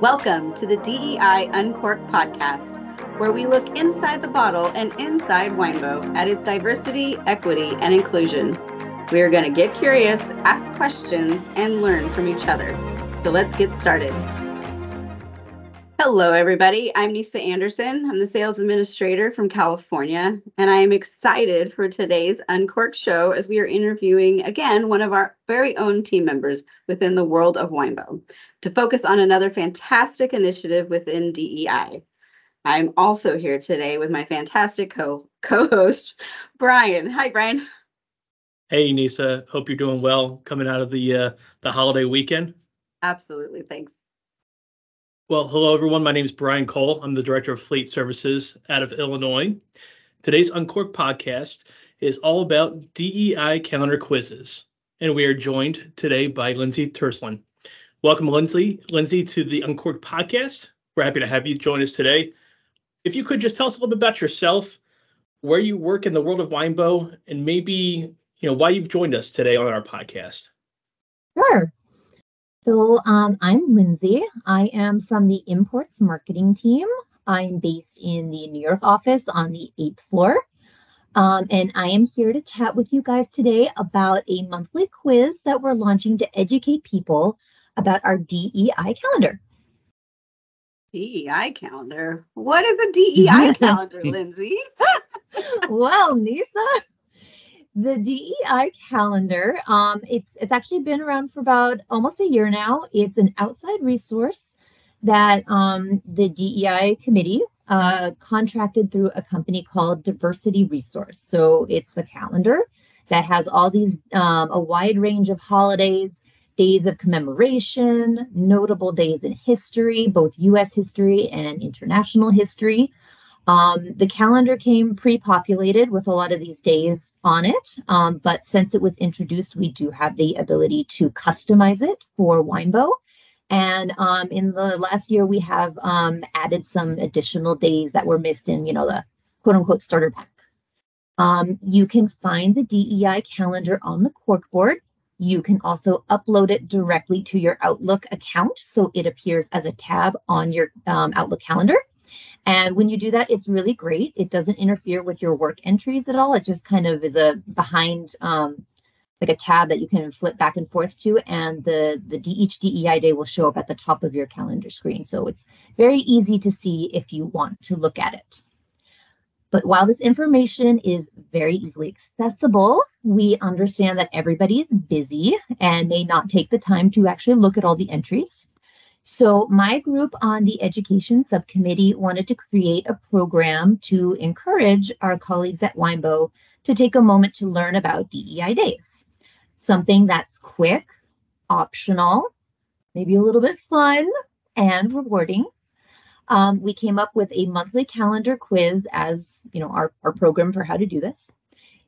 Welcome to the DEI Uncorked podcast, where we look inside the bottle and inside Winebow at its diversity, equity, and inclusion. We are going to get curious, ask questions, and learn from each other. So let's get started. Hello, everybody. I'm Nisa Anderson. I'm the sales administrator from California, and I am excited for today's Uncorked show as we are interviewing again one of our very own team members within the world of Winebow to focus on another fantastic initiative within DEI. I'm also here today with my fantastic co co-host Brian. Hi, Brian. Hey, Nisa. Hope you're doing well coming out of the uh, the holiday weekend. Absolutely. Thanks. Well, hello, everyone. My name is Brian Cole. I'm the Director of Fleet Services out of Illinois. Today's Uncork podcast is all about DEI calendar quizzes, and we are joined today by Lindsay Tsirlin. Welcome, Lindsay. Lindsay, to the Uncork podcast. We're happy to have you join us today. If you could just tell us a little bit about yourself, where you work in the world of Winebow, and maybe you know why you've joined us today on our podcast. Sure. So um, I'm Lindsay. I am from the imports marketing team. I'm based in the New York office on the eighth floor. Um, and I am here to chat with you guys today about a monthly quiz that we're launching to educate people about our DEI calendar. DEI calendar? What is a DEI calendar, Lindsay? well, Nisa, the DEI calendar, um, it's it's actually been around for about almost a year now. It's an outside resource that um, the DEI committee uh, contracted through a company called Diversity Resource. So it's a calendar that has all these um, a wide range of holidays, days of commemoration, notable days in history, both U.S. history and international history. Um, the calendar came pre-populated with a lot of these days on it, um, but since it was introduced, we do have the ability to customize it for Winebow. And um, in the last year, we have um, added some additional days that were missed in, you know, the quote unquote starter pack. Um, you can find the DEI calendar on the corkboard. You can also upload it directly to your Outlook account, so it appears as a tab on your um, Outlook calendar. And when you do that, it's really great. It doesn't interfere with your work entries at all. It just kind of is a behind, um, like a tab that you can flip back and forth to, and the the each DEI day will show up at the top of your calendar screen. So it's very easy to see if you want to look at it. But while this information is very easily accessible, we understand that everybody is busy and may not take the time to actually look at all the entries. So, my group on the education subcommittee wanted to create a program to encourage our colleagues at Winebow to take a moment to learn about DEI days. Something that's quick, optional, maybe a little bit fun, and rewarding. Um, we came up with a monthly calendar quiz as you know our, our program for how to do this.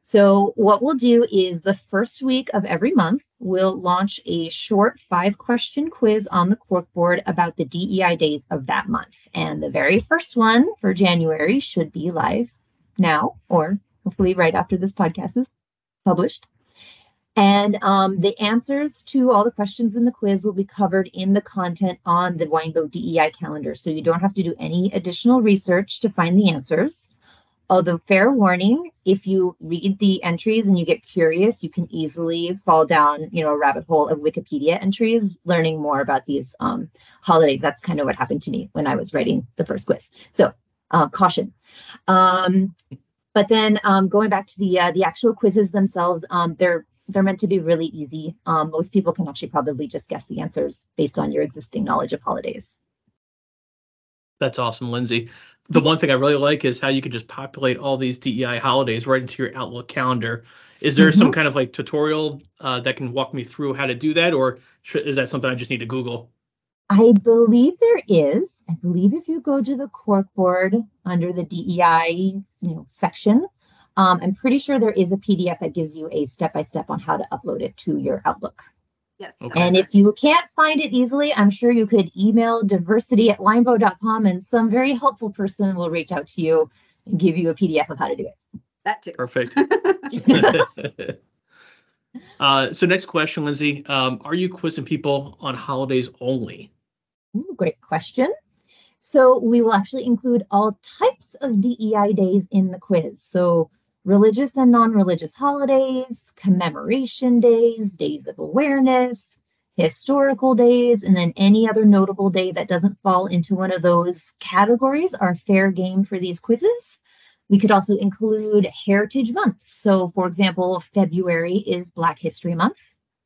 So, what we'll do is the first week of every month, we'll launch a short five question quiz on the corkboard about the DEI days of that month. And the very first one for January should be live now, or hopefully right after this podcast is published. And um, the answers to all the questions in the quiz will be covered in the content on the Winebow DEI calendar. So you don't have to do any additional research to find the answers. Although, fair warning, if you read the entries and you get curious, you can easily fall down, you know, a rabbit hole of Wikipedia entries, learning more about these um, holidays. That's kind of what happened to me when I was writing the first quiz. So, uh, caution. Um, but then um, going back to the uh, the actual quizzes themselves, um, they're they're meant to be really easy. Um, most people can actually probably just guess the answers based on your existing knowledge of holidays. That's awesome, Lindsay the one thing I really like is how you can just populate all these DEI holidays right into your Outlook calendar. Is there mm-hmm. some kind of like tutorial uh, that can walk me through how to do that, or is that something I just need to Google? I believe there is. I believe if you go to the corkboard under the DEI you know section, um, I'm pretty sure there is a PDF that gives you a step by step on how to upload it to your Outlook. Yes. Okay. And if you can't find it easily, I'm sure you could email diversity at winebow.com and some very helpful person will reach out to you and give you a PDF of how to do it. That too. Perfect. uh, so next question, Lindsay. Um, are you quizzing people on holidays only? Ooh, great question. So we will actually include all types of DEI days in the quiz. So religious and non-religious holidays, commemoration days, days of awareness, historical days, and then any other notable day that doesn't fall into one of those categories are fair game for these quizzes. We could also include heritage months. So for example, February is Black History Month.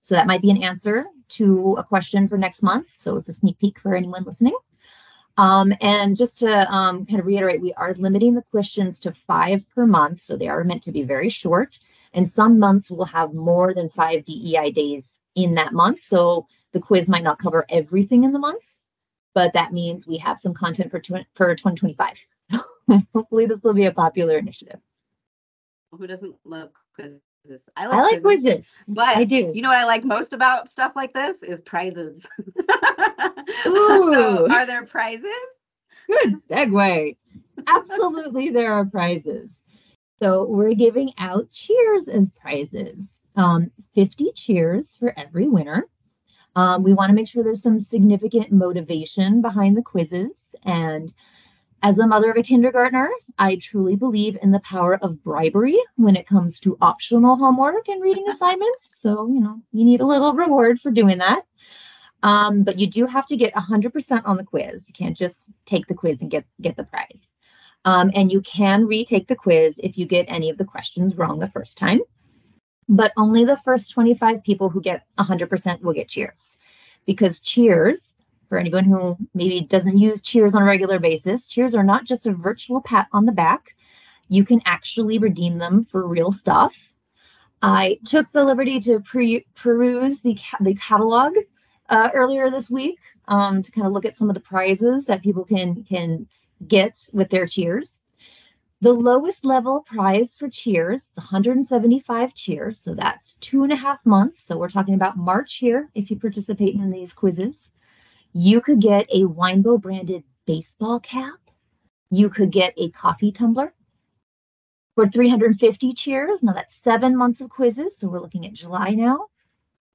So that might be an answer to a question for next month. So it's a sneak peek for anyone listening. Um, and just to um, kind of reiterate, we are limiting the questions to five per month. So they are meant to be very short. And some months will have more than five DEI days in that month. So the quiz might not cover everything in the month, but that means we have some content for, tw- for 2025. Hopefully this will be a popular initiative. Who doesn't love quizzes? I like I like quizzes, quizzes, but I do. You know what I like most about stuff like this is prizes. Ooh. so are there prizes? Good segue. Absolutely, there are prizes. So we're giving out cheers as prizes. Um, 50 cheers for every winner. Um, we want to make sure there's some significant motivation behind the quizzes. And as a mother of a kindergartner, I truly believe in the power of bribery when it comes to optional homework and reading assignments. So, you know, you need a little reward for doing that. Um, but you do have to get 100% on the quiz. You can't just take the quiz and get, get the prize. Um, and you can retake the quiz if you get any of the questions wrong the first time. But only the first 25 people who get 100% will get cheers. Because cheers for anyone who maybe doesn't use cheers on a regular basis, cheers are not just a virtual pat on the back. You can actually redeem them for real stuff. I took the liberty to pre- peruse the, ca- the catalog uh, earlier this week um, to kind of look at some of the prizes that people can can get with their cheers. The lowest level prize for cheers is 175 cheers, so that's two and a half months. So we're talking about March here if you participate in these quizzes. You could get a Winebow branded baseball cap. You could get a coffee tumbler. For 350 cheers, now that's seven months of quizzes. So we're looking at July now.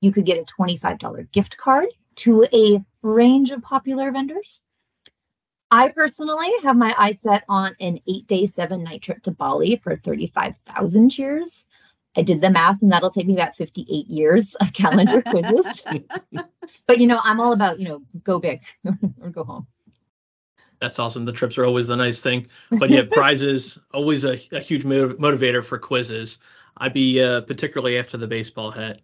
You could get a $25 gift card to a range of popular vendors. I personally have my eye set on an eight day, seven night trip to Bali for 35,000 cheers. I did the math and that'll take me about 58 years of calendar quizzes. but you know, I'm all about, you know, go big or go home. That's awesome. The trips are always the nice thing. But yeah, prizes, always a, a huge motiv- motivator for quizzes. I'd be uh, particularly after the baseball hat.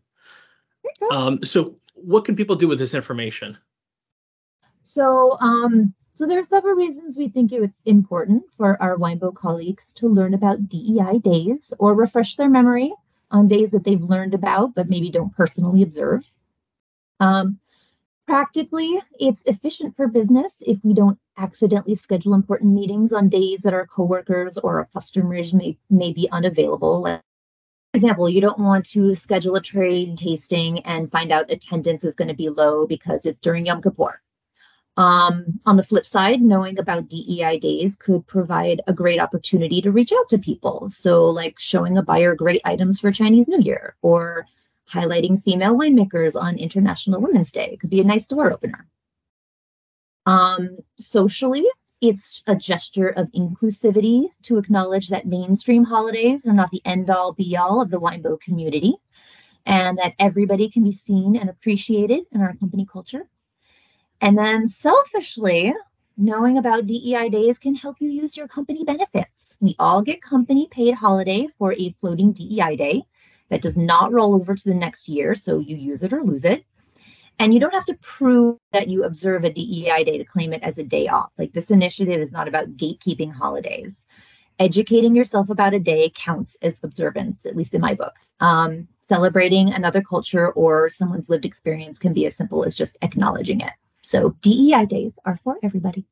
Um, so what can people do with this information? So, um, so there are several reasons we think it's important for our Winebow colleagues to learn about DEI days or refresh their memory on days that they've learned about but maybe don't personally observe. Um, practically, it's efficient for business if we don't accidentally schedule important meetings on days that our coworkers or our customers may, may be unavailable. Like, example, you don't want to schedule a trade tasting and find out attendance is going to be low because it's during Yom Kippur um, on the flip side, knowing about DEI days could provide a great opportunity to reach out to people. So, like showing a buyer great items for Chinese New Year or highlighting female winemakers on International Women's Day could be a nice door opener. Um, socially, it's a gesture of inclusivity to acknowledge that mainstream holidays are not the end all be all of the Winebow community and that everybody can be seen and appreciated in our company culture. And then selfishly, knowing about DEI days can help you use your company benefits. We all get company paid holiday for a floating DEI day that does not roll over to the next year. So you use it or lose it. And you don't have to prove that you observe a DEI day to claim it as a day off. Like this initiative is not about gatekeeping holidays. Educating yourself about a day counts as observance, at least in my book. Um, celebrating another culture or someone's lived experience can be as simple as just acknowledging it. So DEI days are for everybody.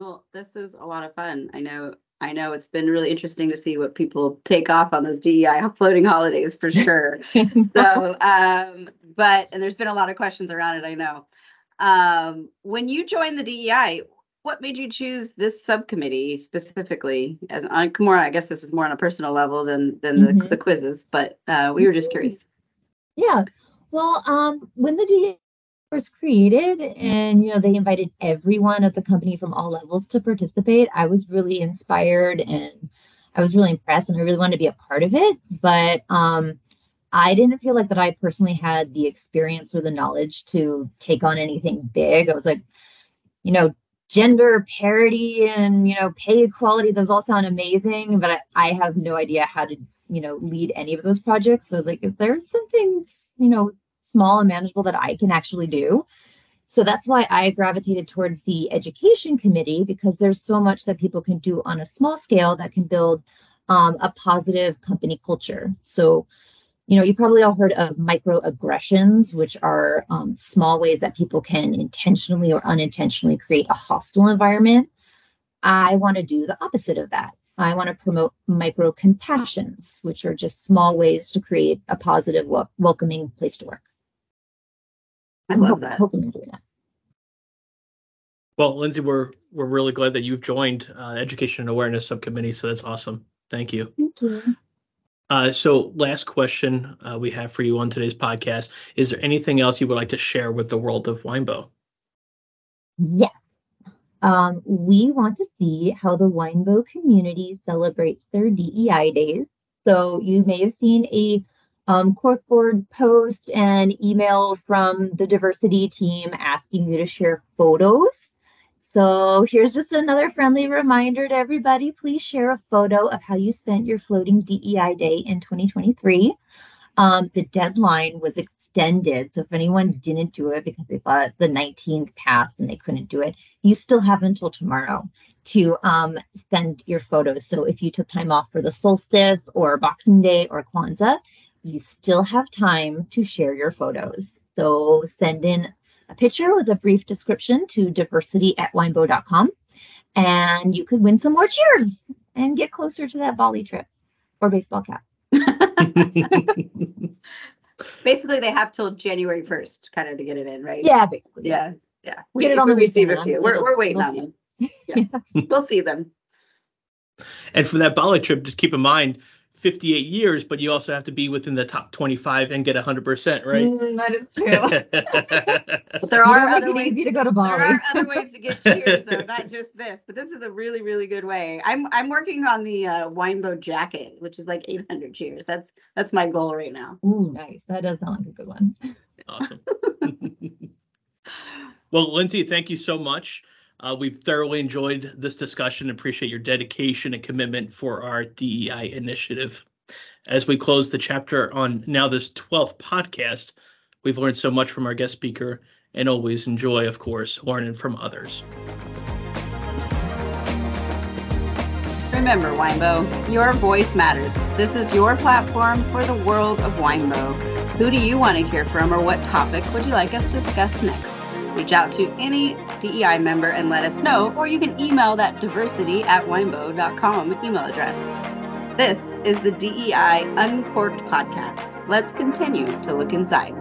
Well, this is a lot of fun. I know I know it's been really interesting to see what people take off on those DEI floating holidays for sure. so um but and there's been a lot of questions around it, I know. Um when you joined the DEI, what made you choose this subcommittee specifically as on more I guess this is more on a personal level than than the, Mhm. the quizzes, but uh we were just curious. Yeah. Well, um, when the DEI was created and you know they invited everyone at the company from all levels to participate. I was really inspired and i was really impressed and i really wanted to be a part of it. But um i didn't feel like that i personally had the experience or the knowledge to take on anything big. I was like you know gender parity and you know pay equality those all sound amazing but I, I have no idea how to you know lead any of those projects. So like if there's some things you know small and manageable that i can actually do so that's why i gravitated towards the education committee because there's so much that people can do on a small scale that can build um, a positive company culture so you know, you probably all heard of microaggressions, which are um, small ways that people can intentionally or unintentionally create a hostile environment. I want to do the opposite of that. I want to promote micro compassions, which are just small ways to create a positive, wel- welcoming place to work. I I'm love hop- that. Hoping to do that. Well, Lindsay, we're we're really glad that you've joined uh, Education and Awareness Subcommittee. So that's awesome. Thank you. Thank you. Uh, so, last question uh, we have for you on today's podcast: Is there anything else you would like to share with the world of Winebow? Yes. Um, we want to see how the Winebow community celebrates their DEI days. So you may have seen a um, corkboard post and email from the diversity team asking you to share photos. So here's just another friendly reminder to everybody. Please share a photo of how you spent your floating DEI day in 2023. Um, the deadline was extended. So if anyone didn't do it because they thought the 19th passed and they couldn't do it, you still have until tomorrow to um, send your photos. So if you took time off for the solstice or Boxing Day or Kwanzaa, you still have time to share your photos. So send in a picture with a brief description to diversity at winebow.com and you could win some more cheers and get closer to that Bali trip or baseball cap. Basically, they have till January first kind of to get it in, right? Yeah, basically. Yeah, yeah. We, Get it if on we the receive a weekend, few. then We're, we'll- we're waiting we'll on see. them. Yeah. We'll see them. and for that Bali trip, just keep in mind 58 years, but you also have to be within the top 25 and get 100%, right? Mm, that is true. But there are don't other ways. easy to go to Bali. There are other ways to get cheers, though, not just this. But this is a really, really good way. I'm I'm working on the uh, Winebow jacket, which is like 800 cheers. That's that's my goal right now. Ooh, nice. That does sound like a good one. awesome. well, Lindsay, thank you so much. Uh, we've thoroughly enjoyed this discussion. Appreciate your dedication and commitment for our DEI initiative. As we close the chapter on now this 12th podcast, we've learned so much from our guest speaker and always enjoy, of course, learning from others. Remember, Winebow, your voice matters. This is your platform for the world of Winebow. Who do you want to hear from, or what topic would you like us to discuss next? Reach out to any DEI member and let us know, or you can email that diversity at winebow.com email address. This is the DEI Uncorked podcast. Let's continue to look inside.